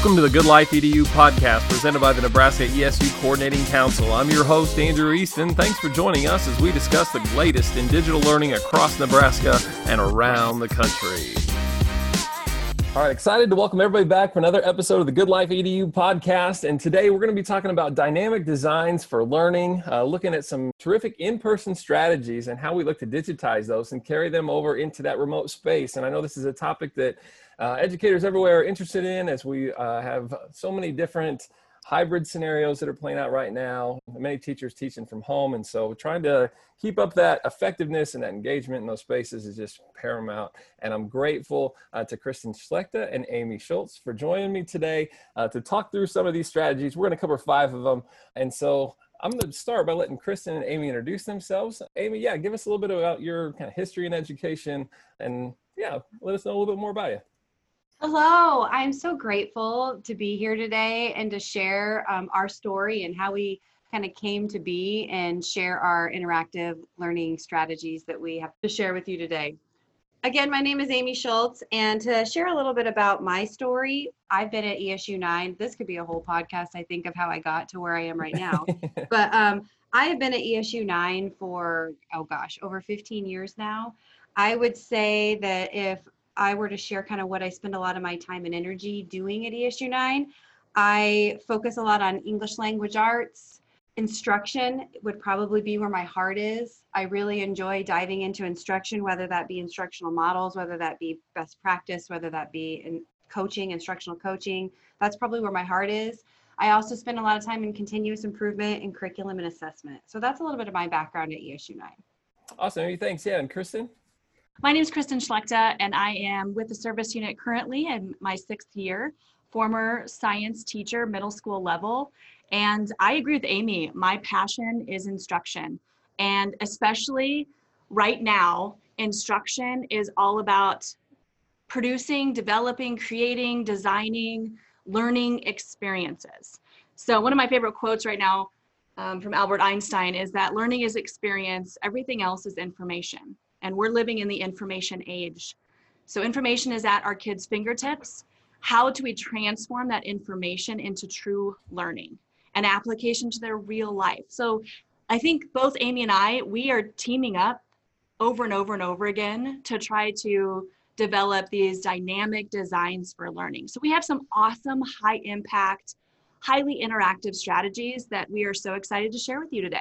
Welcome to the Good Life EDU podcast presented by the Nebraska ESU Coordinating Council. I'm your host, Andrew Easton. Thanks for joining us as we discuss the latest in digital learning across Nebraska and around the country. All right, excited to welcome everybody back for another episode of the Good Life EDU podcast. And today we're going to be talking about dynamic designs for learning, uh, looking at some terrific in person strategies and how we look to digitize those and carry them over into that remote space. And I know this is a topic that uh, educators everywhere are interested in as we uh, have so many different hybrid scenarios that are playing out right now. Many teachers teaching from home. And so trying to keep up that effectiveness and that engagement in those spaces is just paramount. And I'm grateful uh, to Kristen Schlechter and Amy Schultz for joining me today uh, to talk through some of these strategies. We're going to cover five of them. And so I'm going to start by letting Kristen and Amy introduce themselves. Amy, yeah, give us a little bit about your kind of history and education and yeah, let us know a little bit more about you. Hello, I'm so grateful to be here today and to share um, our story and how we kind of came to be and share our interactive learning strategies that we have to share with you today. Again, my name is Amy Schultz, and to share a little bit about my story, I've been at ESU 9. This could be a whole podcast, I think, of how I got to where I am right now. but um, I have been at ESU 9 for, oh gosh, over 15 years now. I would say that if I were to share kind of what I spend a lot of my time and energy doing at ESU 9, I focus a lot on English language arts. Instruction would probably be where my heart is. I really enjoy diving into instruction, whether that be instructional models, whether that be best practice, whether that be in coaching, instructional coaching. That's probably where my heart is. I also spend a lot of time in continuous improvement and curriculum and assessment. So that's a little bit of my background at ESU 9. Awesome. Thanks. Yeah. And Kristen? My name is Kristen Schlechter, and I am with the service unit currently in my sixth year, former science teacher, middle school level. And I agree with Amy. My passion is instruction. And especially right now, instruction is all about producing, developing, creating, designing, learning experiences. So, one of my favorite quotes right now um, from Albert Einstein is that learning is experience, everything else is information and we're living in the information age. So information is at our kids' fingertips. How do we transform that information into true learning and application to their real life? So I think both Amy and I, we are teaming up over and over and over again to try to develop these dynamic designs for learning. So we have some awesome high impact, highly interactive strategies that we are so excited to share with you today.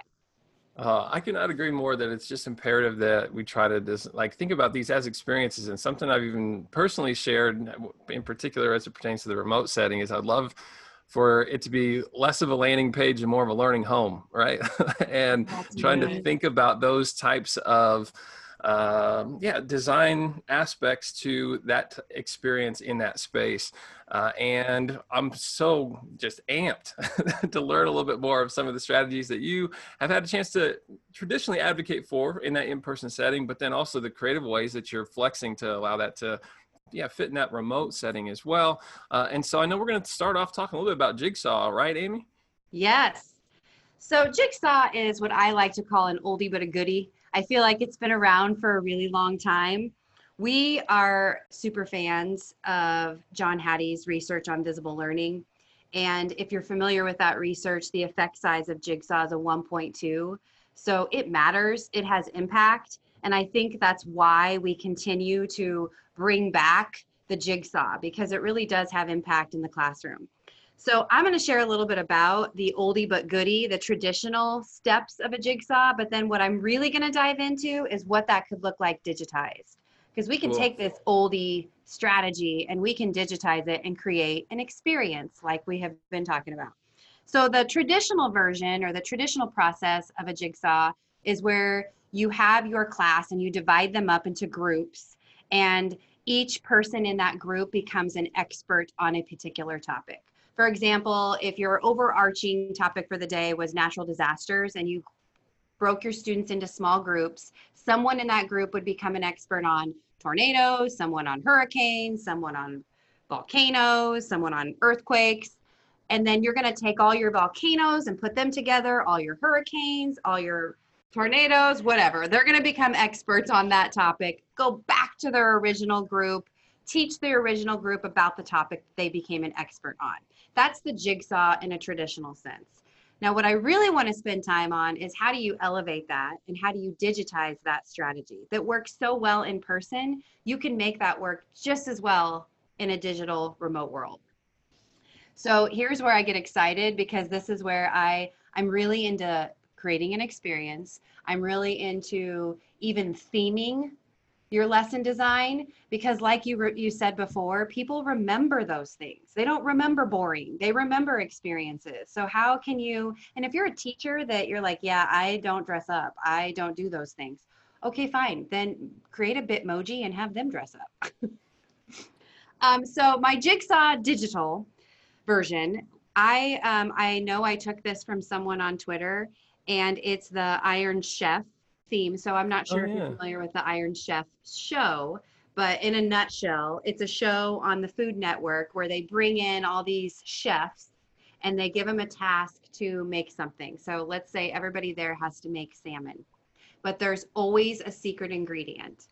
Uh, I cannot agree more that it's just imperative that we try to just like think about these as experiences and something I've even personally shared in particular as it pertains to the remote setting is I'd love for it to be less of a landing page and more of a learning home, right? and That's trying to think about those types of um, yeah, design aspects to that experience in that space. Uh, and I'm so just amped to learn a little bit more of some of the strategies that you have had a chance to traditionally advocate for in that in-person setting, but then also the creative ways that you're flexing to allow that to yeah fit in that remote setting as well. Uh, and so I know we're going to start off talking a little bit about Jigsaw, right, Amy? Yes. So Jigsaw is what I like to call an oldie but a goodie. I feel like it's been around for a really long time. We are super fans of John Hattie's research on visible learning. And if you're familiar with that research, the effect size of Jigsaw is a 1.2. So it matters, it has impact. And I think that's why we continue to bring back the Jigsaw because it really does have impact in the classroom. So I'm going to share a little bit about the oldie but goodie, the traditional steps of a jigsaw. But then what I'm really going to dive into is what that could look like digitized. Because we can cool. take this oldie strategy and we can digitize it and create an experience like we have been talking about. So the traditional version or the traditional process of a jigsaw is where you have your class and you divide them up into groups and each person in that group becomes an expert on a particular topic. For example, if your overarching topic for the day was natural disasters and you broke your students into small groups, someone in that group would become an expert on tornadoes, someone on hurricanes, someone on volcanoes, someone on earthquakes. And then you're going to take all your volcanoes and put them together, all your hurricanes, all your tornadoes, whatever. They're going to become experts on that topic. Go back to their original group teach the original group about the topic they became an expert on. That's the jigsaw in a traditional sense. Now, what I really want to spend time on is how do you elevate that and how do you digitize that strategy that works so well in person? You can make that work just as well in a digital remote world. So here's where I get excited because this is where I I'm really into creating an experience. I'm really into even theming your lesson design because like you re- you said before people remember those things. They don't remember boring. They remember experiences. So how can you and if you're a teacher that you're like yeah i don't dress up. I don't do those things. Okay fine. Then create a bitmoji and have them dress up. Um, so my jigsaw digital version i um, i know i took this from someone on twitter and it's the iron chef theme. So I'm not oh, sure oh, yeah. if you're familiar with the Iron Chef show, but in a nutshell, it's a show on the Food Network where they bring in all these chefs and they give them a task to make something. So let's say everybody there has to make salmon, but there's always a secret ingredient.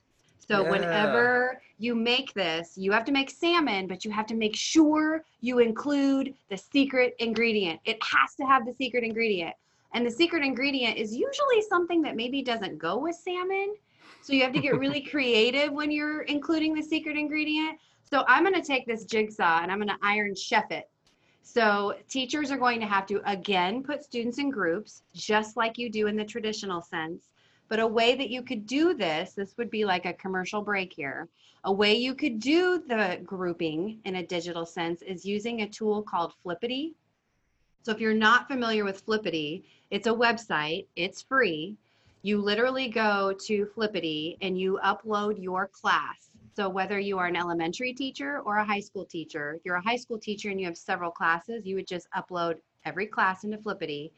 So yeah. whenever you make this, you have to make salmon, but you have to make sure you include the secret ingredient. It has to have the secret ingredient. And the secret ingredient is usually something that maybe doesn't go with salmon. So you have to get really creative when you're including the secret ingredient. So I'm going to take this jigsaw and I'm going to iron chef it. So teachers are going to have to again put students in groups just like you do in the traditional sense. But a way that you could do this, this would be like a commercial break here. A way you could do the grouping in a digital sense is using a tool called Flippity. So if you're not familiar with Flippity, it's a website, it's free. You literally go to Flippity and you upload your class. So whether you are an elementary teacher or a high school teacher, you're a high school teacher and you have several classes, you would just upload every class into Flippity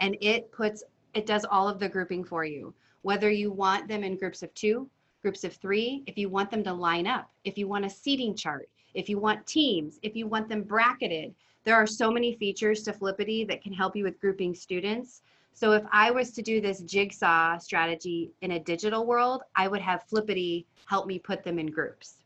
and it puts it does all of the grouping for you. Whether you want them in groups of 2, groups of 3, if you want them to line up, if you want a seating chart, if you want teams, if you want them bracketed, there are so many features to Flippity that can help you with grouping students. So if I was to do this jigsaw strategy in a digital world, I would have Flippity help me put them in groups.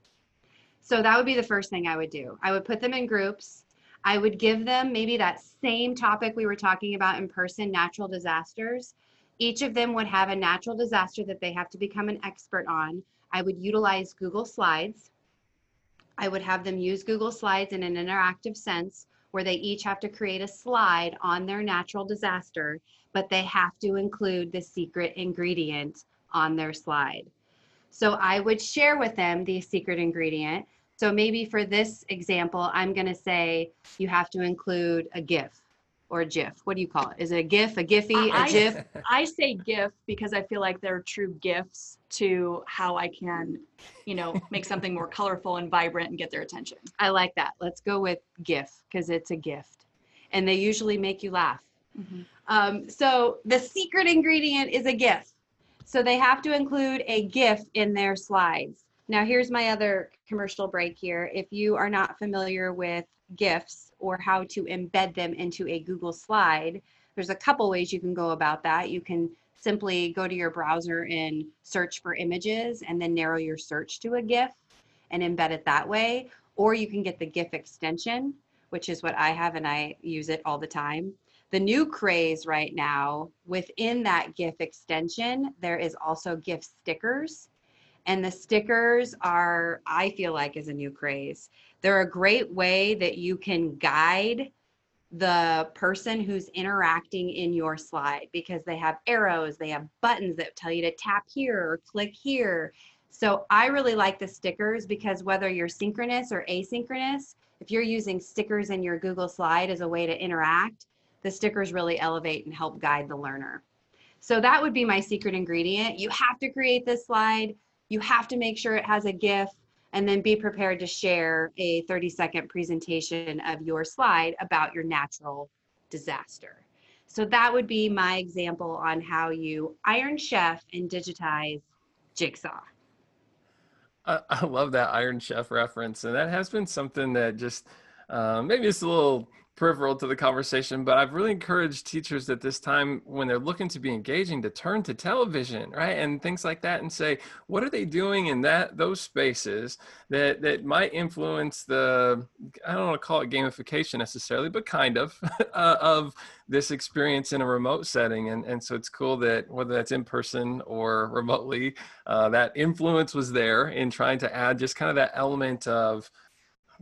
So that would be the first thing I would do. I would put them in groups. I would give them maybe that same topic we were talking about in person, natural disasters. Each of them would have a natural disaster that they have to become an expert on. I would utilize Google Slides. I would have them use Google Slides in an interactive sense where they each have to create a slide on their natural disaster, but they have to include the secret ingredient on their slide. So I would share with them the secret ingredient. So maybe for this example, I'm going to say you have to include a GIF or a GIF? What do you call it? Is it a GIF, a Giphy, a GIF? I say GIF because I feel like they're true gifts to how I can, you know, make something more colorful and vibrant and get their attention. I like that. Let's go with GIF because it's a gift, and they usually make you laugh. Mm-hmm. Um, so the secret ingredient is a GIF. So they have to include a GIF in their slides. Now here's my other commercial break here. If you are not familiar with GIFs or how to embed them into a Google slide, there's a couple ways you can go about that. You can simply go to your browser and search for images and then narrow your search to a GIF and embed it that way. Or you can get the GIF extension, which is what I have and I use it all the time. The new craze right now within that GIF extension, there is also GIF stickers. And the stickers are, I feel like, is a new craze. They're a great way that you can guide the person who's interacting in your slide because they have arrows, they have buttons that tell you to tap here or click here. So I really like the stickers because whether you're synchronous or asynchronous, if you're using stickers in your Google slide as a way to interact, the stickers really elevate and help guide the learner. So that would be my secret ingredient. You have to create this slide. You have to make sure it has a GIF and then be prepared to share a 30 second presentation of your slide about your natural disaster. So that would be my example on how you Iron Chef and digitize Jigsaw. I, I love that Iron Chef reference. And that has been something that just, uh, maybe it's a little peripheral to the conversation, but I've really encouraged teachers at this time when they're looking to be engaging to turn to television, right, and things like that, and say, what are they doing in that those spaces that that might influence the I don't want to call it gamification necessarily, but kind of uh, of this experience in a remote setting, and and so it's cool that whether that's in person or remotely, uh, that influence was there in trying to add just kind of that element of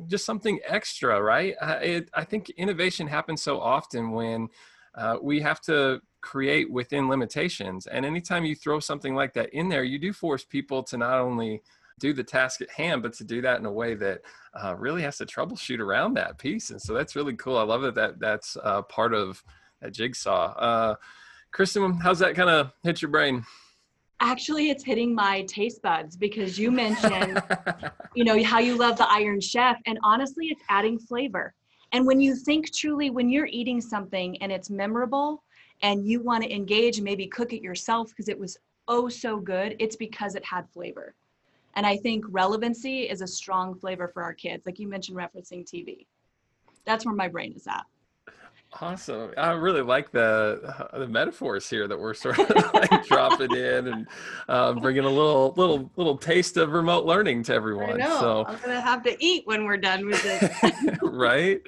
just something extra, right? Uh, it, I think innovation happens so often when uh, we have to create within limitations. And anytime you throw something like that in there, you do force people to not only do the task at hand, but to do that in a way that uh, really has to troubleshoot around that piece. And so that's really cool. I love that, that that's uh, part of that jigsaw. Uh, Kristen, how's that kind of hit your brain? Actually, it's hitting my taste buds because you mentioned, you know, how you love the Iron Chef, and honestly, it's adding flavor. And when you think truly, when you're eating something and it's memorable, and you want to engage and maybe cook it yourself because it was oh so good, it's because it had flavor. And I think relevancy is a strong flavor for our kids, like you mentioned, referencing TV. That's where my brain is at. Awesome. I really like the the metaphors here that we're sort of like dropping in and uh, bringing a little little little taste of remote learning to everyone. I know. So I'm gonna have to eat when we're done with it. right.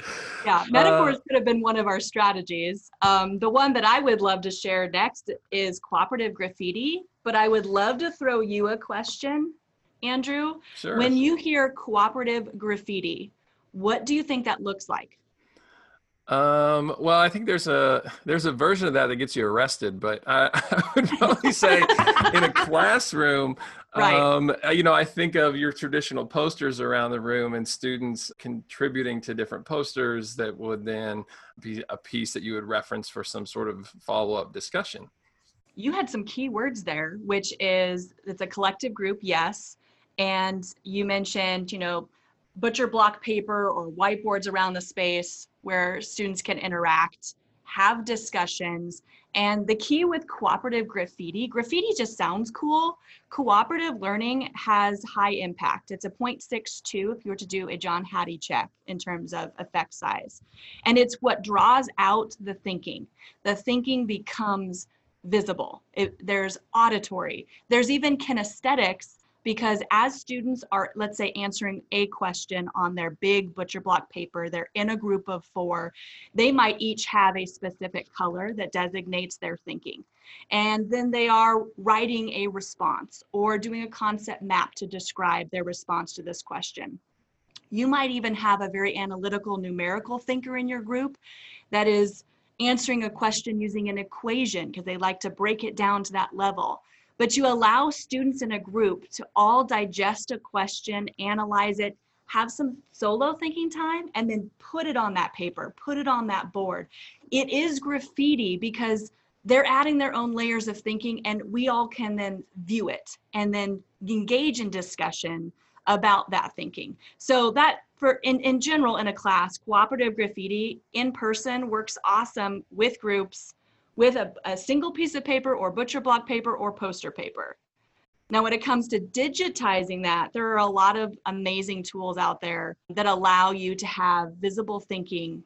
Yeah, metaphors uh, could have been one of our strategies. Um, the one that I would love to share next is cooperative graffiti. But I would love to throw you a question, Andrew. Sure. When you hear cooperative graffiti, what do you think that looks like? Um, well, I think there's a there's a version of that that gets you arrested, but I, I would probably say in a classroom, right. um, uh, you know, I think of your traditional posters around the room and students contributing to different posters that would then be a piece that you would reference for some sort of follow up discussion. You had some key words there, which is it's a collective group, yes, and you mentioned, you know, butcher block paper or whiteboards around the space where students can interact, have discussions. And the key with cooperative graffiti, graffiti just sounds cool. Cooperative learning has high impact. It's a 0.62 if you were to do a John Hattie check in terms of effect size. And it's what draws out the thinking. The thinking becomes visible. It, there's auditory. There's even kinesthetics because as students are, let's say, answering a question on their big butcher block paper, they're in a group of four, they might each have a specific color that designates their thinking. And then they are writing a response or doing a concept map to describe their response to this question. You might even have a very analytical numerical thinker in your group that is answering a question using an equation because they like to break it down to that level but you allow students in a group to all digest a question, analyze it, have some solo thinking time, and then put it on that paper, put it on that board. It is graffiti because they're adding their own layers of thinking, and we all can then view it and then engage in discussion about that thinking. So that for in, in general in a class, cooperative graffiti in person works awesome with groups with a, a single piece of paper or butcher block paper or poster paper. Now, when it comes to digitizing that, there are a lot of amazing tools out there that allow you to have visible thinking,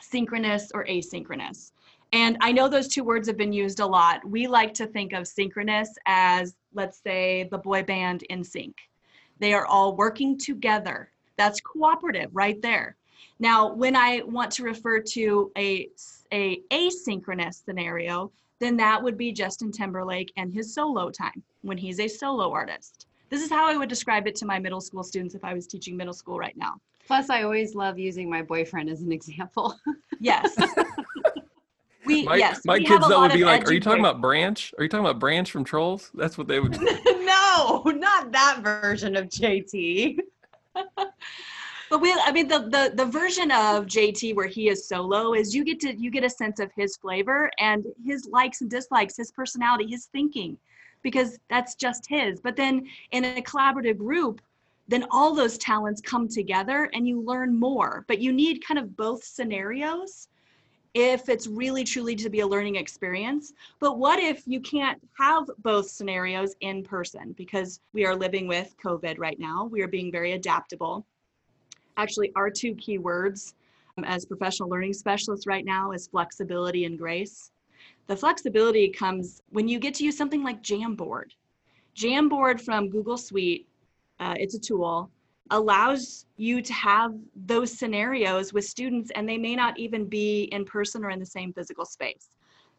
synchronous or asynchronous. And I know those two words have been used a lot. We like to think of synchronous as, let's say, the boy band in sync. They are all working together. That's cooperative right there. Now, when I want to refer to a a asynchronous scenario, then that would be Justin Timberlake and his solo time when he's a solo artist. This is how I would describe it to my middle school students if I was teaching middle school right now. Plus, I always love using my boyfriend as an example. yes. We, my, yes, my kids though would be like, "Are you talking about Branch? Are you talking about Branch from Trolls?" That's what they would. no, not that version of JT. but we i mean the, the the version of jt where he is solo is you get to you get a sense of his flavor and his likes and dislikes his personality his thinking because that's just his but then in a collaborative group then all those talents come together and you learn more but you need kind of both scenarios if it's really truly to be a learning experience. But what if you can't have both scenarios in person because we are living with COVID right now? We are being very adaptable Actually, our two key words um, as professional learning specialists right now is flexibility and grace. The flexibility comes when you get to use something like Jamboard. Jamboard from Google Suite, uh, it's a tool, allows you to have those scenarios with students and they may not even be in person or in the same physical space.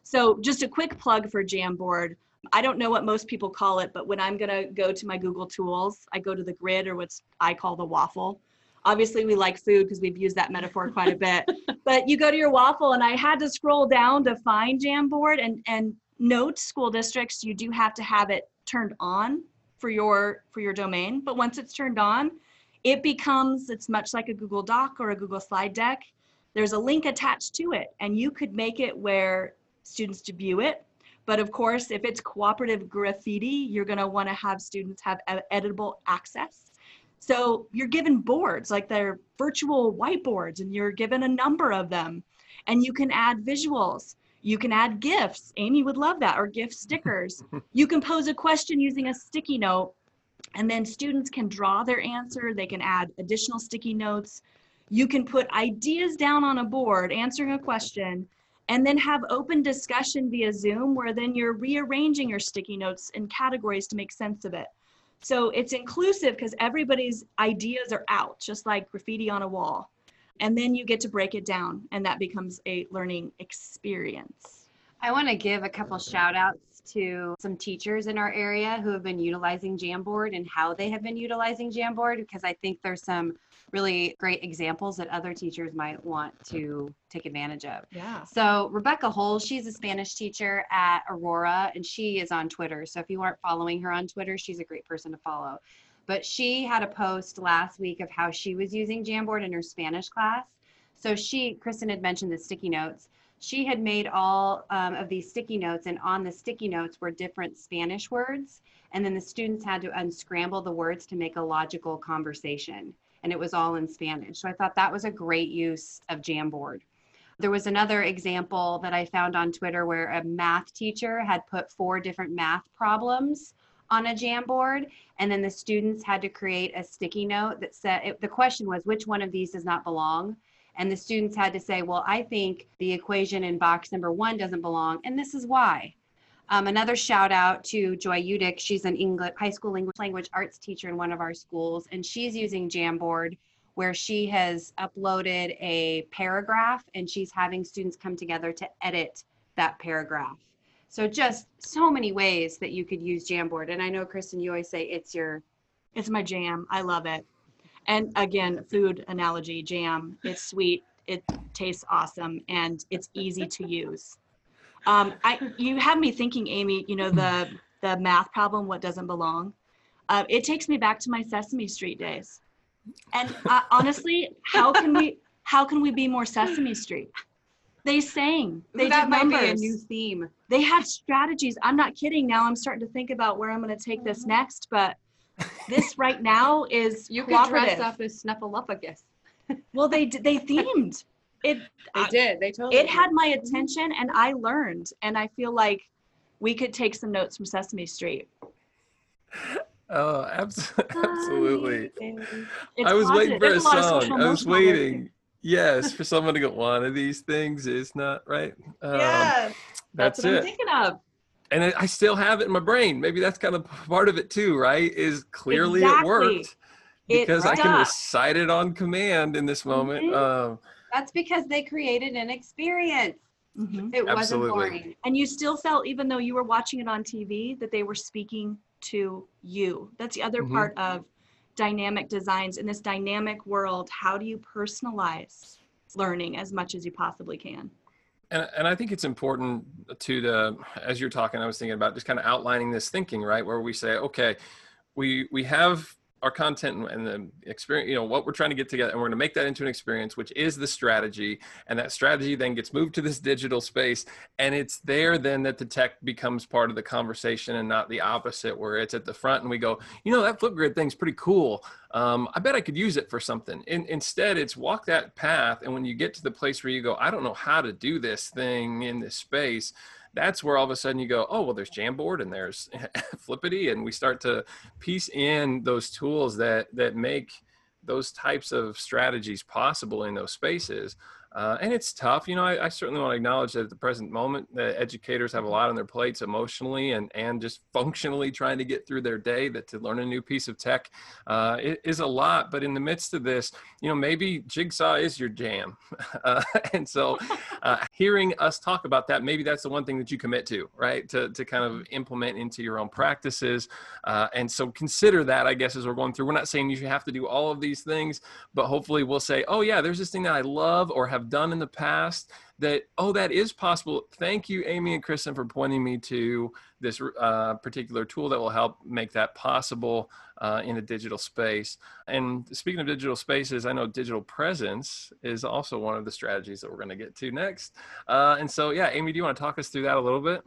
So just a quick plug for Jamboard. I don't know what most people call it, but when I'm gonna go to my Google tools, I go to the grid or what I call the waffle. Obviously we like food because we've used that metaphor quite a bit, but you go to your waffle and I had to scroll down to find Jamboard and, and note school districts, you do have to have it turned on for your, for your domain. But once it's turned on, it becomes, it's much like a Google Doc or a Google slide deck. There's a link attached to it and you could make it where students to view it. But of course, if it's cooperative graffiti, you're gonna wanna have students have editable access. So you're given boards, like they're virtual whiteboards and you're given a number of them. And you can add visuals. You can add GIFs. Amy would love that, or GIF stickers. you can pose a question using a sticky note and then students can draw their answer. They can add additional sticky notes. You can put ideas down on a board, answering a question, and then have open discussion via Zoom where then you're rearranging your sticky notes in categories to make sense of it. So it's inclusive because everybody's ideas are out, just like graffiti on a wall. And then you get to break it down and that becomes a learning experience. I want to give a couple shout outs to some teachers in our area who have been utilizing Jamboard and how they have been utilizing Jamboard because I think there's some really great examples that other teachers might want to take advantage of. Yeah. So Rebecca Hull, she's a Spanish teacher at Aurora and she is on Twitter. So if you aren't following her on Twitter, she's a great person to follow. But she had a post last week of how she was using Jamboard in her Spanish class. So she, Kristen had mentioned the sticky notes she had made all um, of these sticky notes and on the sticky notes were different Spanish words. And then the students had to unscramble the words to make a logical conversation. And it was all in Spanish. So I thought that was a great use of Jamboard. There was another example that I found on Twitter where a math teacher had put four different math problems on a Jamboard. And then the students had to create a sticky note that said, it, the question was, which one of these does not belong? And the students had to say, well, I think the equation in box number one doesn't belong, and this is why. Um, another shout out to Joy Udick. She's an English high school English language arts teacher in one of our schools, and she's using Jamboard where she has uploaded a paragraph and she's having students come together to edit that paragraph. So just so many ways that you could use Jamboard. And I know, Kristen, you always say it's your it's my jam. I love it. And again, food analogy, jam. It's sweet, it tastes awesome, and it's easy to use. Um, I you have me thinking, Amy. You know the the math problem, what doesn't belong. Uh, it takes me back to my Sesame Street days. And uh, honestly, how can we how can we be more Sesame Street? They sang. They that did might numbers. be a new theme. They had strategies. I'm not kidding. Now I'm starting to think about where I'm going to take this next, but this right now is You could dress up as Snuffleupagus. Well, they they themed it. They I- did. They totally. It had my attention, and I learned. And I feel like we could take some notes from Sesame Street. Oh, absolutely. I was waiting for a There's lot of song. I was waiting. Yes, for someone to go. One of these things is not right. Um, Yeah, that's, that's, what I'm thinking of. and it, I still have it in my brain. Maybe that's kind of part of it too, right? Is clearly it Exactly. worked It because I can recite it on command in this moment. Mhm. Um, That's because they created an experience. Mhm. It wasn't boring. And you still felt, even though you were watching it on TV, that they were speaking to you. That's the other Mhm. part of dynamic designs in this dynamic world. How do you personalize learning as much as you possibly can? and, and I think it's important to the as you're talking, I was thinking about just kind of outlining this thinking, right? Where we say, okay, we we have our content and- the experience, you know, what we're trying to get together, and we're going to make that into an experience, which is the strategy, and that strategy then gets moved to this digital space, and it's there then that the tech becomes part of the conversation and not the opposite, where it's at the front and we go, you know, that Flipgrid thing's pretty cool. Um, I bet I could use it for something. In, instead, it's walk that path, and when you get to the place where you go, I don't know how to do this thing in this space, that's where all of a sudden you go, oh, well, there's Jamboard and there's Flippity, and we start to piece in those tools that that make those types of strategies possible in those spaces uh, and it's tough. You know, I, I, certainly want to acknowledge that at the present moment, the educators have a lot on their plates emotionally and, and just functionally trying to get through their day. That to learn a new piece of tech uh, is a lot. But in the midst of this, you know, maybe Jigsaw is your jam. Uh, and so uh, hearing us talk about that, maybe that's the one thing that you commit to, right? To, to kind of implement into your own practices. Uh, and so consider that, I guess, as we're going through. We're not saying you should have to do all of these things, but hopefully we'll say, oh, yeah, there's this thing that I love or have have done in the past that oh that is possible. Thank you amy and kristen for pointing me to this uh, particular tool that will help make that possible uh, in a digital space. And speaking of digital spaces i know digital presence is also one of the strategies that we're going to get to next. Uh, and so yeah amy do you want to talk us through that a little bit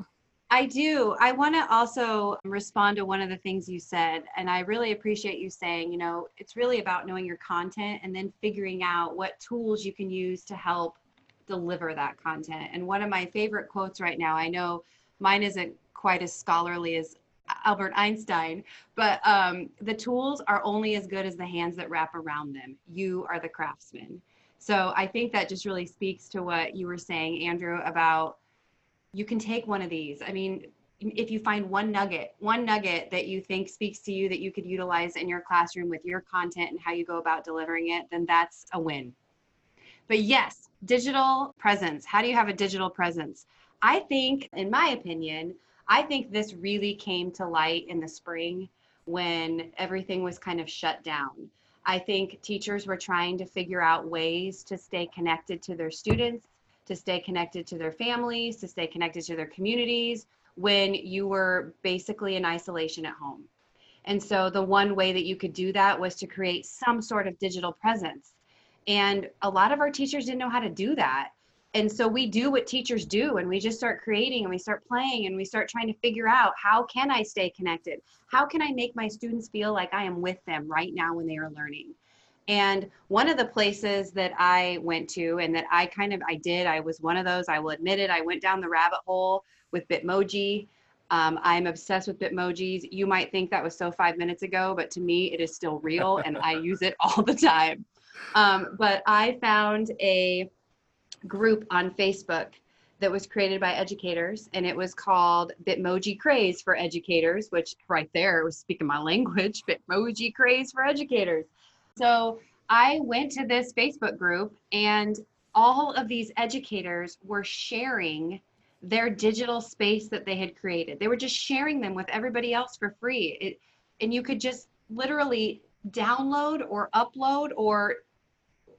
I do. I want to also respond to one of the things you said. And I really appreciate you saying, you know, it's really about knowing your content and then figuring out what tools you can use to help deliver that content. And one of my favorite quotes right now, I know mine isn't quite as scholarly as Albert Einstein, but um, the tools are only as good as the hands that wrap around them. You are the craftsman. So I think that just really speaks to what you were saying, Andrew, about you can take one of these. I mean, if you find one nugget, one nugget that you think speaks to you that you could utilize in your classroom with your content and how you go about delivering it, then that's a win. But yes, digital presence. How do you have a digital presence? I think, in my opinion, I think this really came to light in the spring when everything was kind of shut down. I think teachers were trying to figure out ways to stay connected to their students to stay connected to their families, to stay connected to their communities when you were basically in isolation at home. And so the one way that you could do that was to create some sort of digital presence. And a lot of our teachers didn't know how to do that. And so we do what teachers do and we just start creating and we start playing and we start trying to figure out how can I stay connected? How can I make my students feel like I am with them right now when they are learning? And one of the places that I went to and that I kind of I did, I was one of those, I will admit it, I went down the rabbit hole with Bitmoji. Um, I'm obsessed with Bitmojis. You might think that was so five minutes ago, but to me, it is still real and I use it all the time. Um, but I found a group on Facebook that was created by educators and it was called Bitmoji Craze for Educators, which right there was speaking my language, Bitmoji Craze for Educators. So I went to this Facebook group and all of these educators were sharing their digital space that they had created. They were just sharing them with everybody else for free. It, and you could just literally download or upload or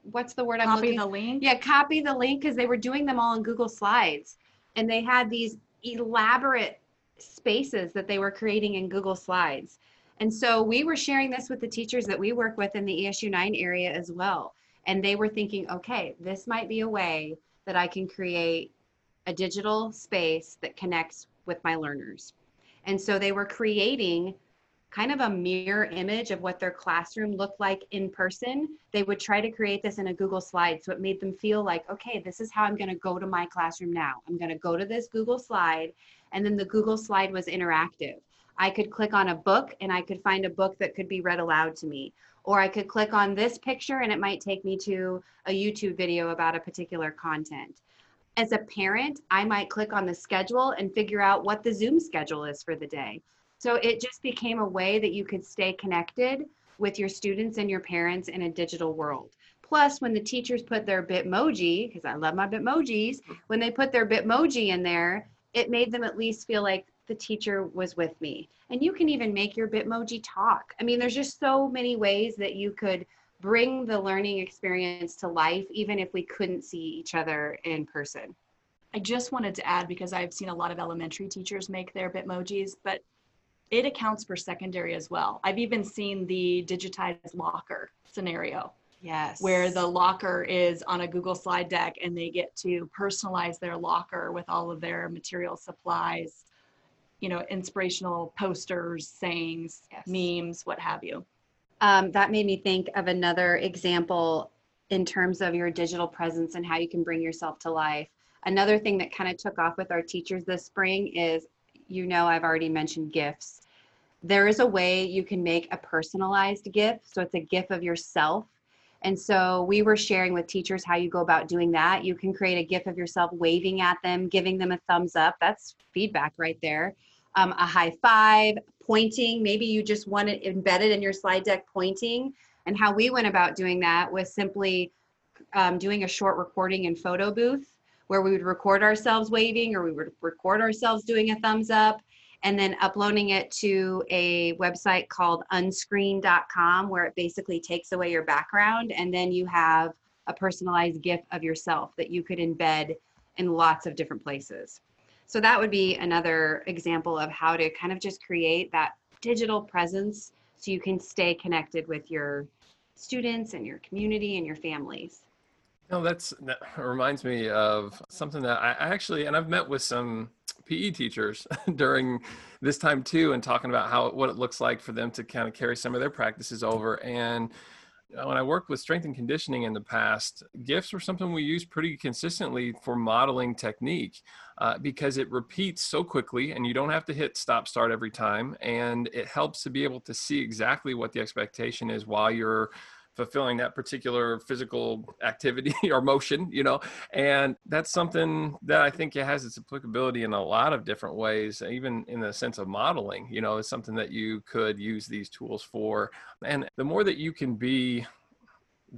what's the word I'm copy looking the link. Yeah, copy the link because they were doing them all in Google Slides. And they had these elaborate spaces that they were creating in Google Slides. And so we were sharing this with the teachers that we work with in the ESU 9 area as well. And they were thinking, okay, this might be a way that I can create a digital space that connects with my learners. And so they were creating kind of a mirror image of what their classroom looked like in person. They would try to create this in a Google slide. So it made them feel like, okay, this is how I'm going to go to my classroom now. I'm going to go to this Google slide. And then the Google slide was interactive. I could click on a book and I could find a book that could be read aloud to me. Or I could click on this picture and it might take me to a YouTube video about a particular content. As a parent, I might click on the schedule and figure out what the Zoom schedule is for the day. So it just became a way that you could stay connected with your students and your parents in a digital world. Plus, when the teachers put their Bitmoji, because I love my Bitmojis, when they put their Bitmoji in there, it made them at least feel like the teacher was with me. And you can even make your Bitmoji talk. I mean, there's just so many ways that you could bring the learning experience to life, even if we couldn't see each other in person. I just wanted to add because I've seen a lot of elementary teachers make their Bitmojis, but it accounts for secondary as well. I've even seen the digitized locker scenario. Yes. Where the locker is on a Google slide deck and they get to personalize their locker with all of their material supplies you know, inspirational posters, sayings, yes. memes, what have you. Um, that made me think of another example in terms of your digital presence and how you can bring yourself to life. Another thing that kind of took off with our teachers this spring is, you know, I've already mentioned gifts. there is a way you can make a personalized gift. So it's a gift of yourself. And so we were sharing with teachers how you go about doing that. You can create a GIF of yourself waving at them, giving them a thumbs up. That's feedback right there. Um, a high five, pointing. Maybe you just want it embedded in your slide deck pointing. And how we went about doing that was simply um, doing a short recording in photo booth where we would record ourselves waving or we would record ourselves doing a thumbs up and then uploading it to a website called unscreen.com where it basically takes away your background and then you have a personalized GIF of yourself that you could embed in lots of different places. So that would be another example of how to kind of just create that digital presence so you can stay connected with your students and your community and your families. No, that's that reminds me of something that I actually, and I've met with some PE teachers during this time too, and talking about how what it looks like for them to kind of carry some of their practices over. And when I worked with strength and conditioning in the past, GIFs were something we used pretty consistently for modeling technique uh, because it repeats so quickly and you don't have to hit stop start every time. And it helps to be able to see exactly what the expectation is while you're fulfilling that particular physical activity or motion, you know, and that's something that I think it has its applicability in a lot of different ways, even in the sense of modeling, you know, it's something that you could use these tools for. And the more that you can be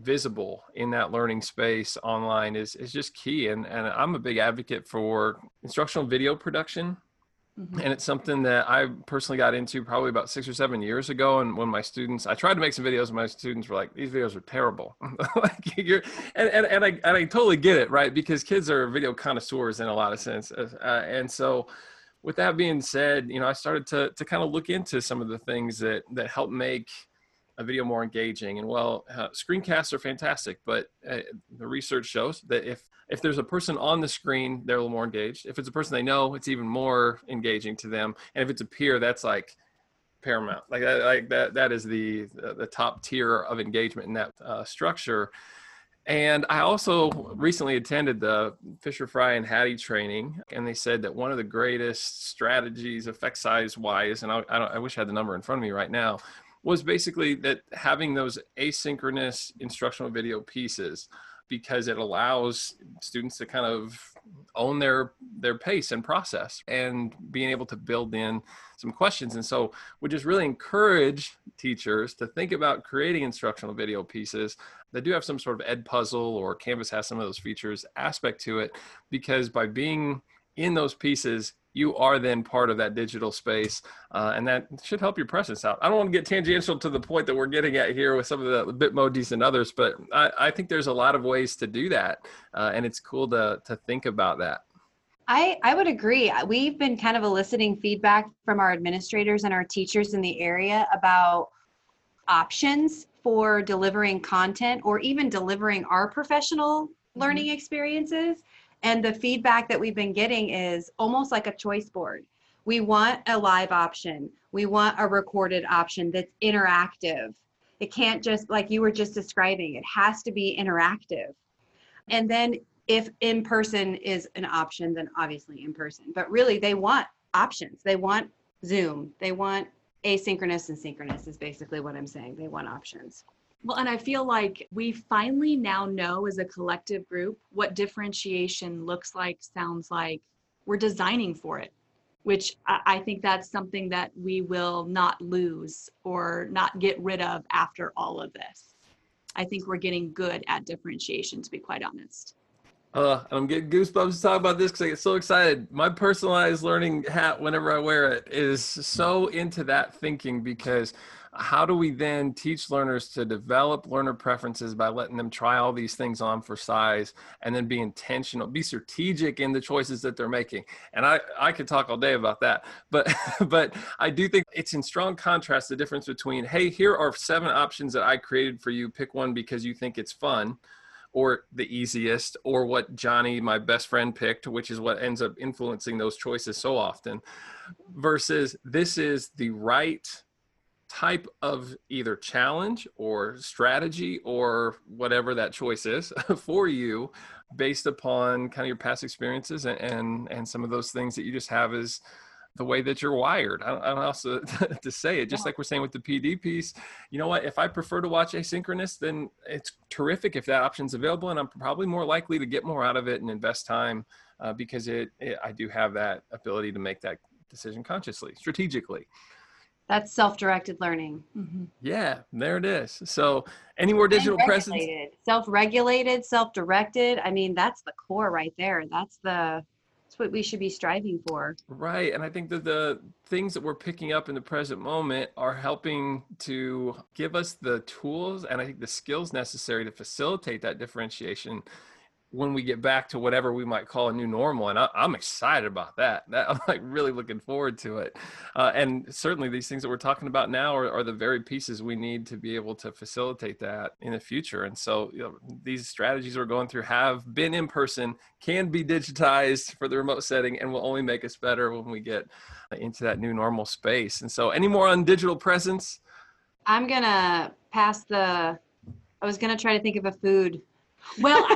visible in that learning space online is, is just key. And, and I'm a big advocate for instructional video production Mm-hmm. And it's something that I personally got into probably about six or seven years ago. And when my students, I tried to make some videos, and my students were like, "These videos are terrible." like you're, and, and and I and I totally get it, right? Because kids are video connoisseurs in a lot of sense. Uh, and so, with that being said, you know, I started to to kind of look into some of the things that that help make a video more engaging. And well, uh, screencasts are fantastic, but uh, the research shows that if if there's a person on the screen, they're a little more engaged. If it's a person they know, it's even more engaging to them. And if it's a peer, that's like paramount. Like that, like that, that is the the top tier of engagement in that uh, structure. And I also recently attended the Fisher Frey and Hattie training, and they said that one of the greatest strategies, effect size wise, and I, I, I wish I had the number in front of me right now, was basically that having those asynchronous instructional video pieces because it allows students to kind of own their their pace and process and being able to build in some questions. And so we just really encourage teachers to think about creating instructional video pieces that do have some sort of Edpuzzle or canvas has some of those features aspect to it because by being in those pieces you are then part of that digital space, uh, and that should help your presence out. I don't want to get tangential to the point that we're getting at here with some of the Bitmojis and others, but I, I think there's a lot of ways to do that, uh, and it's cool to to think about that. I, I would agree. We've been kind of eliciting feedback from our administrators and our teachers in the area about options for delivering content or even delivering our professional mm-hmm. learning experiences. And the feedback that we've been getting is almost like a choice board. We want a live option. We want a recorded option that's interactive. It can't just, like you were just describing, it has to be interactive. And then if in person is an option, then obviously in person. But really, they want options. They want Zoom. They want asynchronous and synchronous, is basically what I'm saying. They want options. Well, and I feel like we finally now know as a collective group what differentiation looks like, sounds like. We're designing for it, which I think that's something that we will not lose or not get rid of after all of this. I think we're getting good at differentiation, to be quite honest. Uh, I'm getting goosebumps to talk about this because I get so excited. My personalized learning hat, whenever I wear it, is so into that thinking because how do we then teach learners to develop learner preferences by letting them try all these things on for size and then be intentional be strategic in the choices that they're making? And i i could talk all day about that but but i do think it's in strong contrast the difference between hey here are seven options that i created for you. Pick one because you think it's fun or the easiest or what johnny my best friend picked which is what ends up influencing those choices so often versus this is the right type of either challenge or strategy or whatever that choice is for you based upon kind of your past experiences and, and and some of those things that you just have as the way that you're wired. I don't, I don't know how else to, to say it. Just like we're saying with the PD piece, you know what? If I prefer to watch asynchronous, then it's terrific if that option's available, and I'm probably more likely to get more out of it and invest time uh, because it, it I do have that ability to make that decision consciously, strategically. That's self-directed learning. Mm-hmm. Yeah, there it is. So, any more digital presence? Self-regulated, self-directed. I mean, that's the core right there. That's the that's what we should be striving for. Right. And I think that the things that we're picking up in the present moment are helping to give us the tools and I think the skills necessary to facilitate that differentiation when we get back to whatever we might call a new normal and I, am excited about that. that i'm like really looking forward to it. Uh, and certainly these things that we're talking about now are, are, the very pieces we need to be able to facilitate that in the future. And so you know, these strategies we're going through have been in person can be digitized for the remote setting and will only make us better when we get into that new normal space. And so any more on digital presence? I'm gonna pass the i was gonna try to think of a food. Well,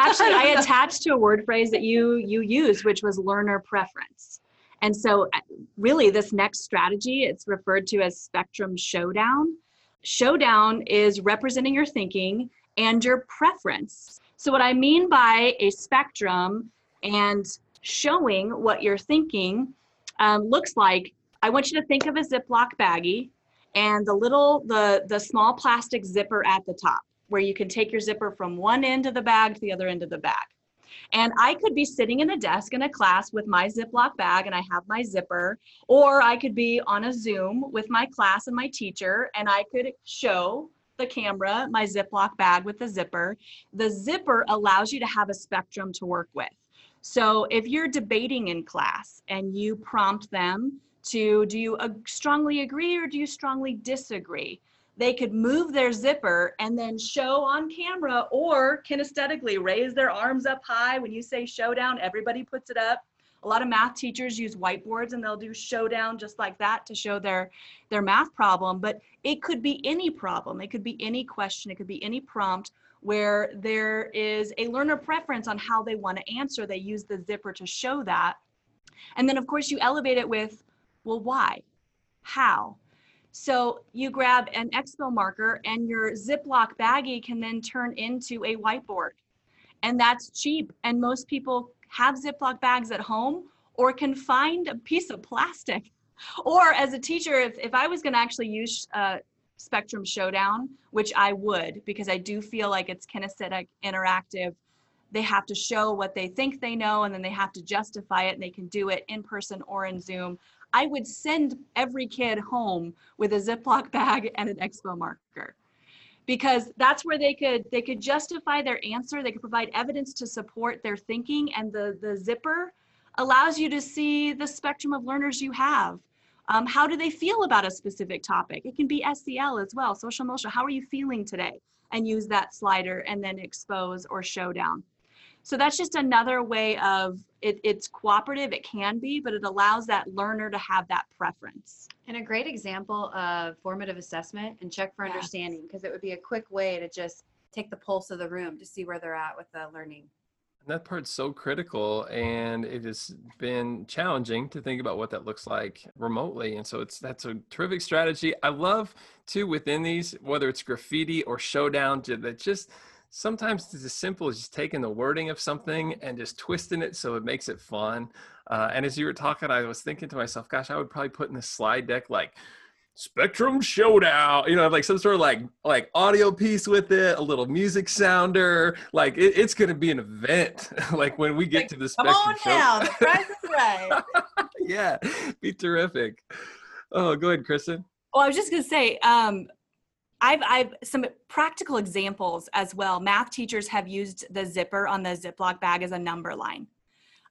actually, I attached to a word phrase that you you used, which was learner preference. And so, uh, really, this next strategy it's referred to as spectrum showdown. Showdown is representing your thinking and your preference. So, what I mean by a spectrum and showing what your thinking um, looks like, I want you to think of a Ziploc baggie and the little the the small plastic zipper at the top where you can take your zipper from one end of the bag to the other end of the bag. And I could be sitting in a desk in a class with my Ziploc bag and I have my zipper, or I could be on a Zoom with my class and my teacher and I could show the camera my Ziploc bag with the zipper. The zipper allows you to have a spectrum to work with. So if you're debating in class and you prompt them to do you strongly agree or do you strongly disagree? They could move their zipper and then show on camera or kinesthetically raise their arms up high. When you say showdown, everybody puts it up. A lot of math teachers use whiteboards and they'll do showdown just like that to show their their math problem, but it could be any problem. It could be any question, it could be any prompt where there is a learner preference on how they want to answer. They use the zipper to show that. And then of course you elevate it with, well, why? How? So you grab an expo marker and your Ziploc baggie can then turn into a whiteboard. And that's cheap. And most people have Ziploc bags at home or can find a piece of plastic. Or as a teacher, if, if I was going to actually use uh, Spectrum Showdown, which I would, because I do feel like it's kinesthetic, interactive, they have to show what they think they know and then they have to justify it and they can do it in person or in Zoom. I would send every kid home with a Ziploc bag and an expo marker. Because that's where they could they could justify their answer they could provide evidence to support their thinking and the the zipper allows you to see the spectrum of learners you have. Um, how do they feel about a specific topic? It can be sel as well social emotional how are you feeling today? And use that slider and then expose or show down so that's just another way of it, it's cooperative, it can be, but it allows that learner to have that preference. And a great example of formative assessment and check for yes. understanding, because it would be a quick way to just take the pulse of the room to see where they're at with the learning. And that part's so critical, and it has been challenging to think about what that looks like remotely. And so it's that's a terrific strategy. I love too within these, whether it's graffiti or showdown, to that just sometimes it's as simple as just taking the wording of something and just twisting it so it makes it fun. Uh, and as you were talking, I was thinking to myself, gosh, I would probably put in the slide deck like Spectrum Showdown, you know, like some sort of like like audio piece with it, a little music sounder. Like it, it's going to be an event. like when we get like, to the Spectrum Come on show. now, the price is right. yeah, be terrific. Oh, go ahead, Kristen. Well, I was just going to say, um, I've I've some practical examples as well. Math teachers have used the zipper on the Ziploc bag as a number line.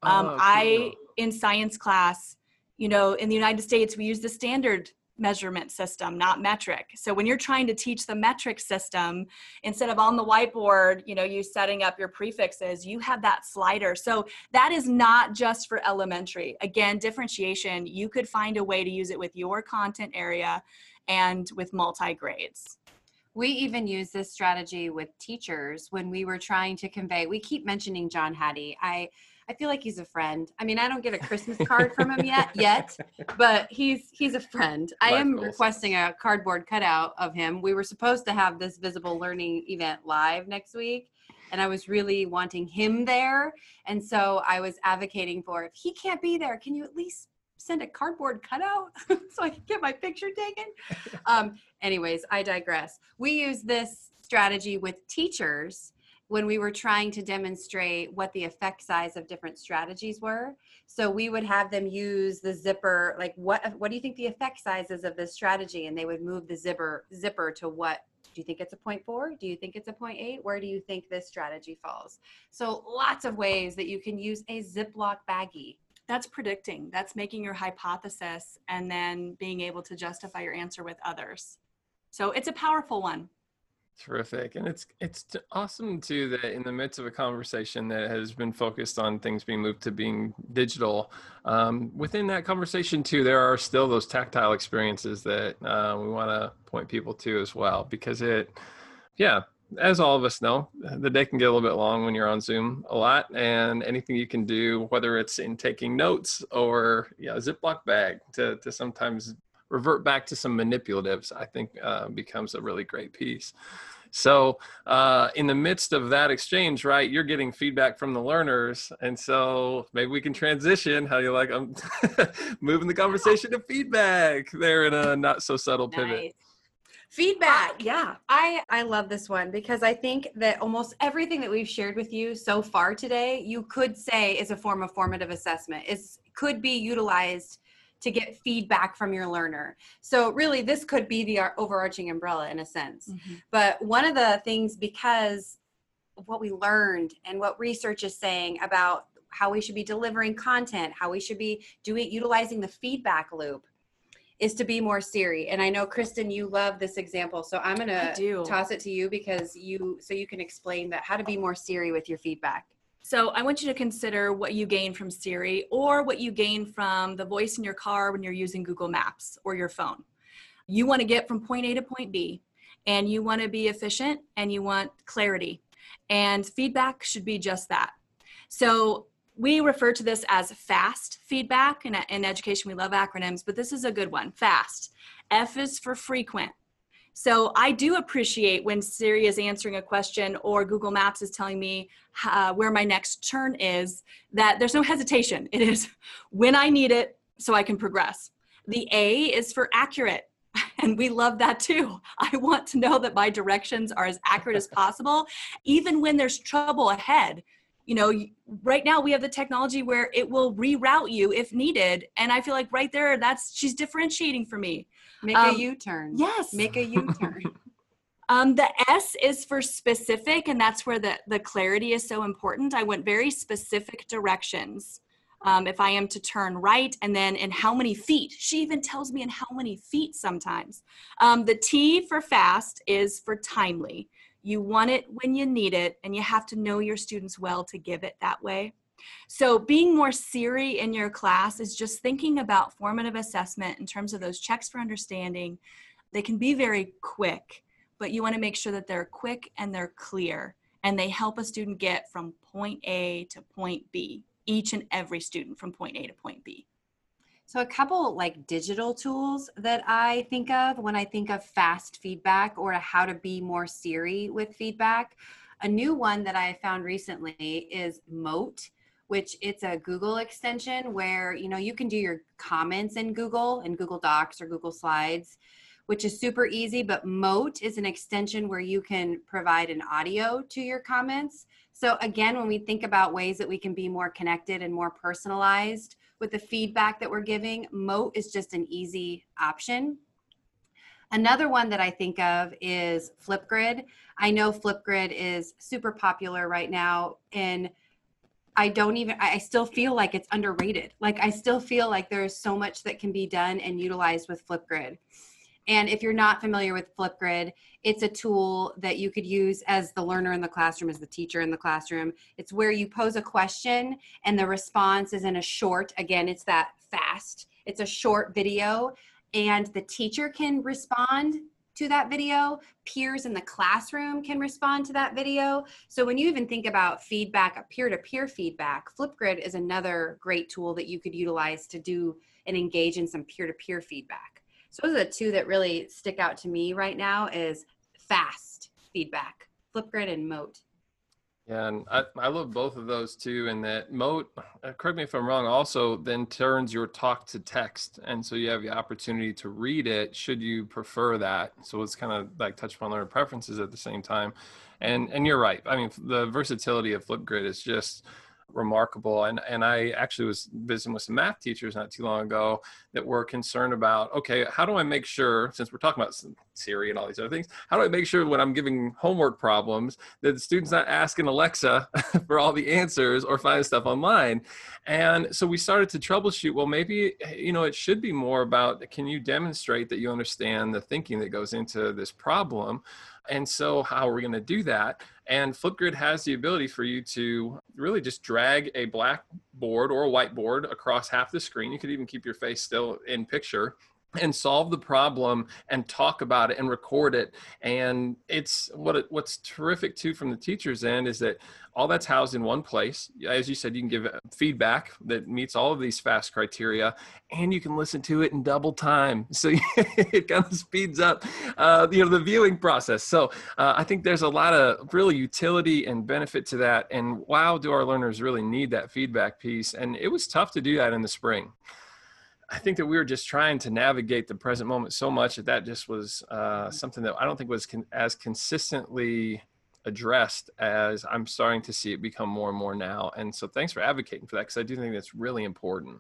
Um, oh, cool. I in science class, you know, in the United States, we use the standard measurement system, not metric. So when you're trying to teach the metric system, instead of on the whiteboard, you know, you setting up your prefixes, you have that slider. So that is not just for elementary. Again, differentiation, you could find a way to use it with your content area and with multi-grades. We even use this strategy with teachers when we were trying to convey, we keep mentioning John Hattie. I, I feel like he's a friend. I mean, I don't get a Christmas card from him yet, yet, but he's he's a friend. I am requesting a cardboard cutout of him. We were supposed to have this visible learning event live next week, and I was really wanting him there, and so I was advocating for if he can't be there, can you at least send a cardboard cutout so I can get my picture taken? um, anyways, I digress. We use this strategy with teachers when we were trying to demonstrate what the effect size of different strategies were. So we would have them use the zipper, like what what do you think the effect size is of this strategy? And they would move the zipper zipper to what do you think it's a point four? Do you think it's a point eight? Where do you think this strategy falls? So lots of ways that you can use a Ziploc baggie. That's predicting. That's making your hypothesis and then being able to justify your answer with others. So it's a powerful one. Terrific, and it's it's awesome too that in the midst of a conversation that has been focused on things being moved to being digital, um, within that conversation too, there are still those tactile experiences that uh, we want to point people to as well because it, yeah, as all of us know, the day can get a little bit long when you're on Zoom a lot, and anything you can do, whether it's in taking notes or yeah, a Ziploc bag to to sometimes revert back to some manipulatives, I think uh, becomes a really great piece. So, uh, in the midst of that exchange, right, you're getting feedback from the learners, and so maybe we can transition. How you like? I'm moving the conversation to feedback. There in a not so subtle pivot. Feedback. yeah. I I love this one because I think that almost everything that we've shared with you so far today, you could say is a form of formative assessment. Is could be utilized to get feedback from your learner. So really this could be the overarching umbrella in a sense. Mm-hmm. But one of the things because of what we learned and what research is saying about how we should be delivering content, how we should be doing utilizing the feedback loop is to be more Siri. And I know Kristen, you love this example. So I'm gonna do. toss it to you because you so you can explain that how to be more Siri with your feedback. So I want you to consider what you gain from Siri or what you gain from the voice in your car when you're using Google Maps or your phone. You want to get from point A to point B and you want to be efficient and you want clarity. And feedback should be just that. So we refer to this as fast feedback. In, in education, we love acronyms, but this is a good one fast. F is for frequent. So I do appreciate when Siri is answering a question or Google Maps is telling me uh, where my next turn is, that there's no hesitation. It is when I need it so I can progress. The A is for accurate. And we love that too. I want to know that my directions are as accurate as possible, even when there's trouble ahead. You know, right now we have the technology where it will reroute you if needed. And I feel like right there, that's she's differentiating for me. Make Um, a U-turn. Yes. Make a U-turn. Um, the S is for specific, and that's where the, the clarity is so important. I want very specific directions. Um, if I am to turn right, and then in how many feet. She even tells me in how many feet sometimes. Um, the T for fast is for timely. You want it when you need it, and you have to know your students well to give it that way. So, being more Siri in your class is just thinking about formative assessment in terms of those checks for understanding. They can be very quick but you want to make sure that they're quick and they're clear and they help a student get from point A to point B, each and every student from point A to point B. So a couple like digital tools that I think of when I think of fast feedback or how to be more Siri with feedback. A new one that I found recently is Mote, which it's a Google extension where you know you can do your comments in Google in Google Docs or Google Slides, which is super easy, but Mote is an extension where you can provide an audio to your comments. So again, when we think about ways that we can be more connected and more personalized, with the feedback that we're giving, Mote is just an easy option. Another one that I think of is Flipgrid. I know Flipgrid is super popular right now and I don't even I still feel like it's underrated. Like I still feel like there's so much that can be done and utilized with Flipgrid. And if you're not familiar with Flipgrid, it's a tool that you could use as the learner in the classroom, as the teacher in the classroom. It's where you pose a question and the response is in a short, again, it's that fast, it's a short video, and the teacher can respond to that video. Peers in the classroom can respond to that video. So when you even think about feedback, a peer-to-peer feedback, Flipgrid is another great tool that you could utilize to do and engage in some peer-to-peer feedback. So those are the two that really stick out to me right now is fast feedback, Flipgrid and Mote. Yeah, and I, I love both of those too. And that Mote, uh, correct me if I'm wrong, also then turns your talk to text. And so you have the opportunity to read it should you prefer that. So it's kind of like touch upon learner preferences at the same time. And and you're right. I mean, the versatility of Flipgrid is just remarkable. And and I actually was visiting with some math teachers not too long ago that were concerned about, okay, how do I make sure, since we're talking about Siri and all these other things, how do I make sure when I'm giving homework problems that the student's not asking Alexa for all the answers or finding stuff online? And so we started to troubleshoot, well, maybe, you know, it should be more about can you demonstrate that you understand the thinking that goes into this problem? And so, how are we going to do that? And Flipgrid has the ability for you to really just drag a blackboard or a whiteboard across half the screen. You could even keep your face still in picture and solve the problem and talk about it and record it. And it's what it, what's terrific too from the teacher's end is that all that's housed in one place. As you said you can give feedback that meets all of these fast criteria and you can listen to it in double time. So it kind of speeds up uh, you know the viewing process. So uh, i think there's a lot of really utility and benefit to that. And wow do our learners really need that feedback piece. And it was tough to do that in the spring I think that we were just trying to navigate the present moment so much that that just was uh, something that I don't think was con- as consistently addressed as I'm starting to see it become more and more now. And so thanks for advocating for that because I do think that's really important.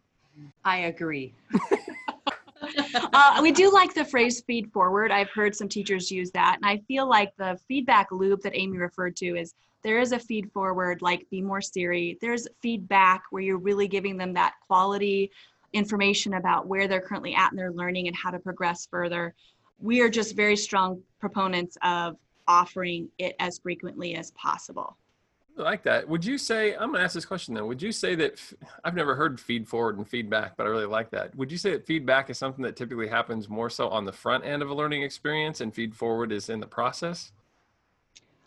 I agree. uh, we do like the phrase feed forward. I've heard some teachers use that. And I feel like the feedback loop that Amy referred to is there is a feed forward, like Be More Siri. There's feedback where you're really giving them that quality information about where they're currently at in their learning and how to progress further. We are just very strong proponents of offering it as frequently as possible. I like that. Would you say, I'm going to ask this question then. Would you say that, I've never heard feed forward and feedback, but I really like that. Would you say that feedback is something that typically happens more so on the front end of a learning experience and feed forward is in the process?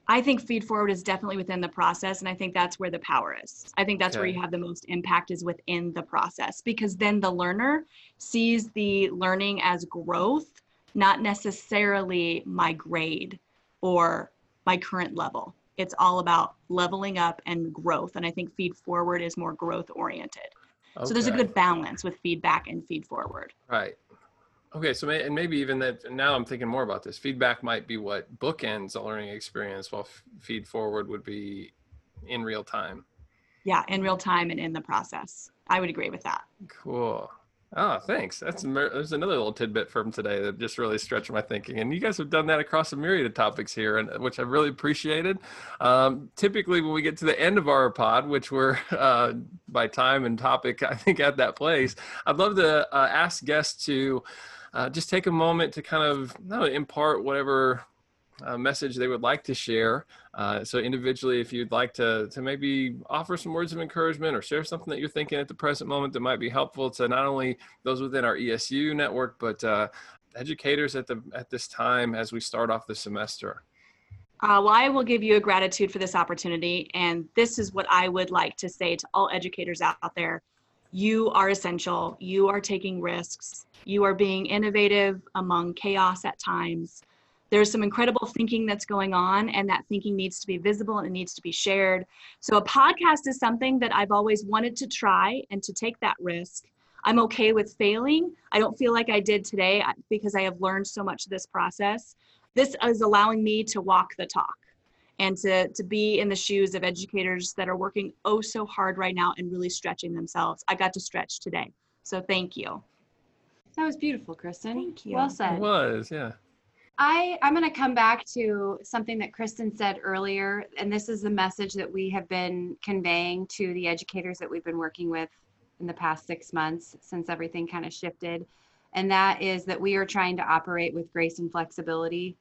I think feed forward is definitely within the process. And I think that's where the power is. I think that's okay. where you have the most impact is within the process because then the learner sees the learning as growth, not necessarily my grade or my current level. It's all about leveling up and growth. And I think feed forward is more growth oriented. Okay. So there's a good balance with feedback and feed forward. Right. Okay, so may, and maybe even that now I'm thinking more about this. Feedback might be what bookends a learning experience, while f- feed forward would be in real time. Yeah, in real time and in the process. I would agree with that. Cool. Oh, thanks. That's there's another little tidbit from today that just really stretched my thinking. And you guys have done that across a myriad of topics here, and which I've really appreciated. Um, typically, when we get to the end of our pod, which we're uh, by time and topic, I think at that place, I'd love to uh, ask guests to uh, just take a moment to kind of impart whatever uh, message they would like to share. Uh, so individually, if you'd like to, to maybe offer some words of encouragement or share something that you're thinking at the present moment that might be helpful to not only those within our ESU network, but uh, educators at the at this time as we start off the semester. Uh, well, I will give you a gratitude for this opportunity. And this is what I would like to say to all educators out there you are essential. You are taking risks. You are being innovative among chaos at times. There's some incredible thinking that's going on, and that thinking needs to be visible and it needs to be shared. So, a podcast is something that I've always wanted to try and to take that risk. I'm okay with failing. I don't feel like I did today uh, because I have learned so much of this process. This is allowing me to walk the talk and to, to be in the shoes of educators that are working oh so hard right now and really stretching themselves. I got to stretch today. So thank you. That was beautiful, Kristen. Thank you. Well said. It was, yeah. I, I'm going to come back to something that Kristen said earlier, and this is the message that we have been conveying to the educators that we've been working with in the past six months since everything kind of shifted. And that is that we are trying to operate with grace and flexibility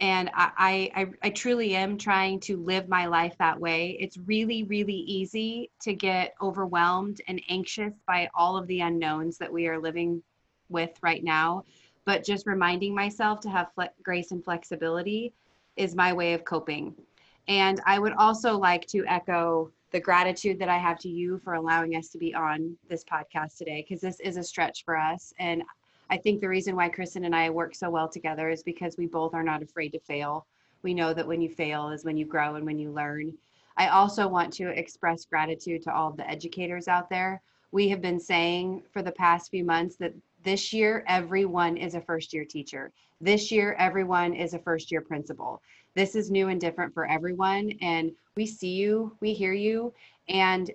and I, I, I truly am trying to live my life that way. It's really, really easy to get overwhelmed and anxious by all of the unknowns that we are living with right now. but just reminding myself to have fle- grace and flexibility is my way of coping. And I would also like to echo the gratitude that I have to you for allowing us to be on this podcast today, because this is a stretch for us. And I think the reason why Kristen and I work so well together is because we both are not afraid to fail. We know that when you fail is when you grow and when you learn. I also want to express gratitude to all the educators out there. We have been saying for the past few months that this year, everyone is a first year teacher. This year, everyone is a first year principal. This is new and different for everyone. And we see you, we hear you, and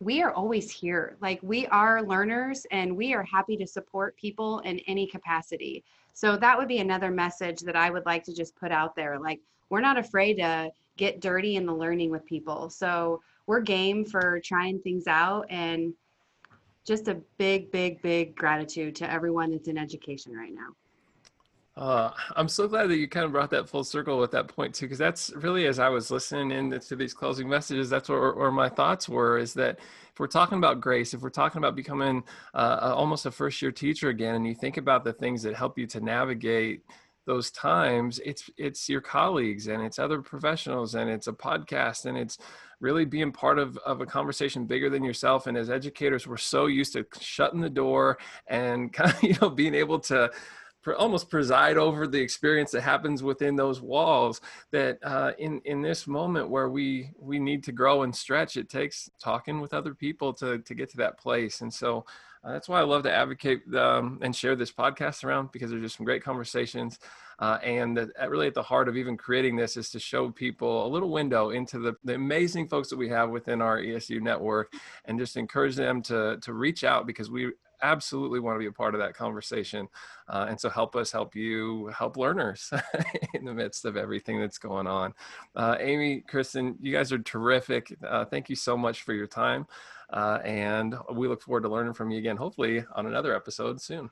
we are always here. Like we are learners and we are happy to support people in any capacity. So that would be another message that I would like to just put out there. Like we're not afraid to get dirty in the learning with people. So we're game for trying things out and just a big, big, big gratitude to everyone that's in education right now. Uh, I'm so glad that you kind of brought that full circle with that point too, because that's really as I was listening into these closing messages, that's where, where, my thoughts were. Is that if we're talking about grace, if we're talking about becoming uh, almost a first year teacher again, and you think about the things that help you to navigate those times, it's it's your colleagues and it's other professionals and it's a podcast and it's really being part of, of a conversation bigger than yourself. And as educators, we're so used to shutting the door and kind of you know being able to almost preside over the experience that happens within those walls that uh, in in this moment where we we need to grow and stretch it takes talking with other people to to get to that place and so uh, that's why I love to advocate um, and share this podcast around because there's just some great conversations. Uh, and that really at the heart of even creating this is to show people a little window into the, the amazing folks that we have within our ESU network and just encourage them to, to reach out because we absolutely want to be a part of that conversation. Uh, and so help us help you help learners in the midst of everything that's going on. Uh, Amy, Kristen, you guys are terrific. Uh, thank you so much for your time. Uh, and we look forward to learning from you again, hopefully on another episode soon.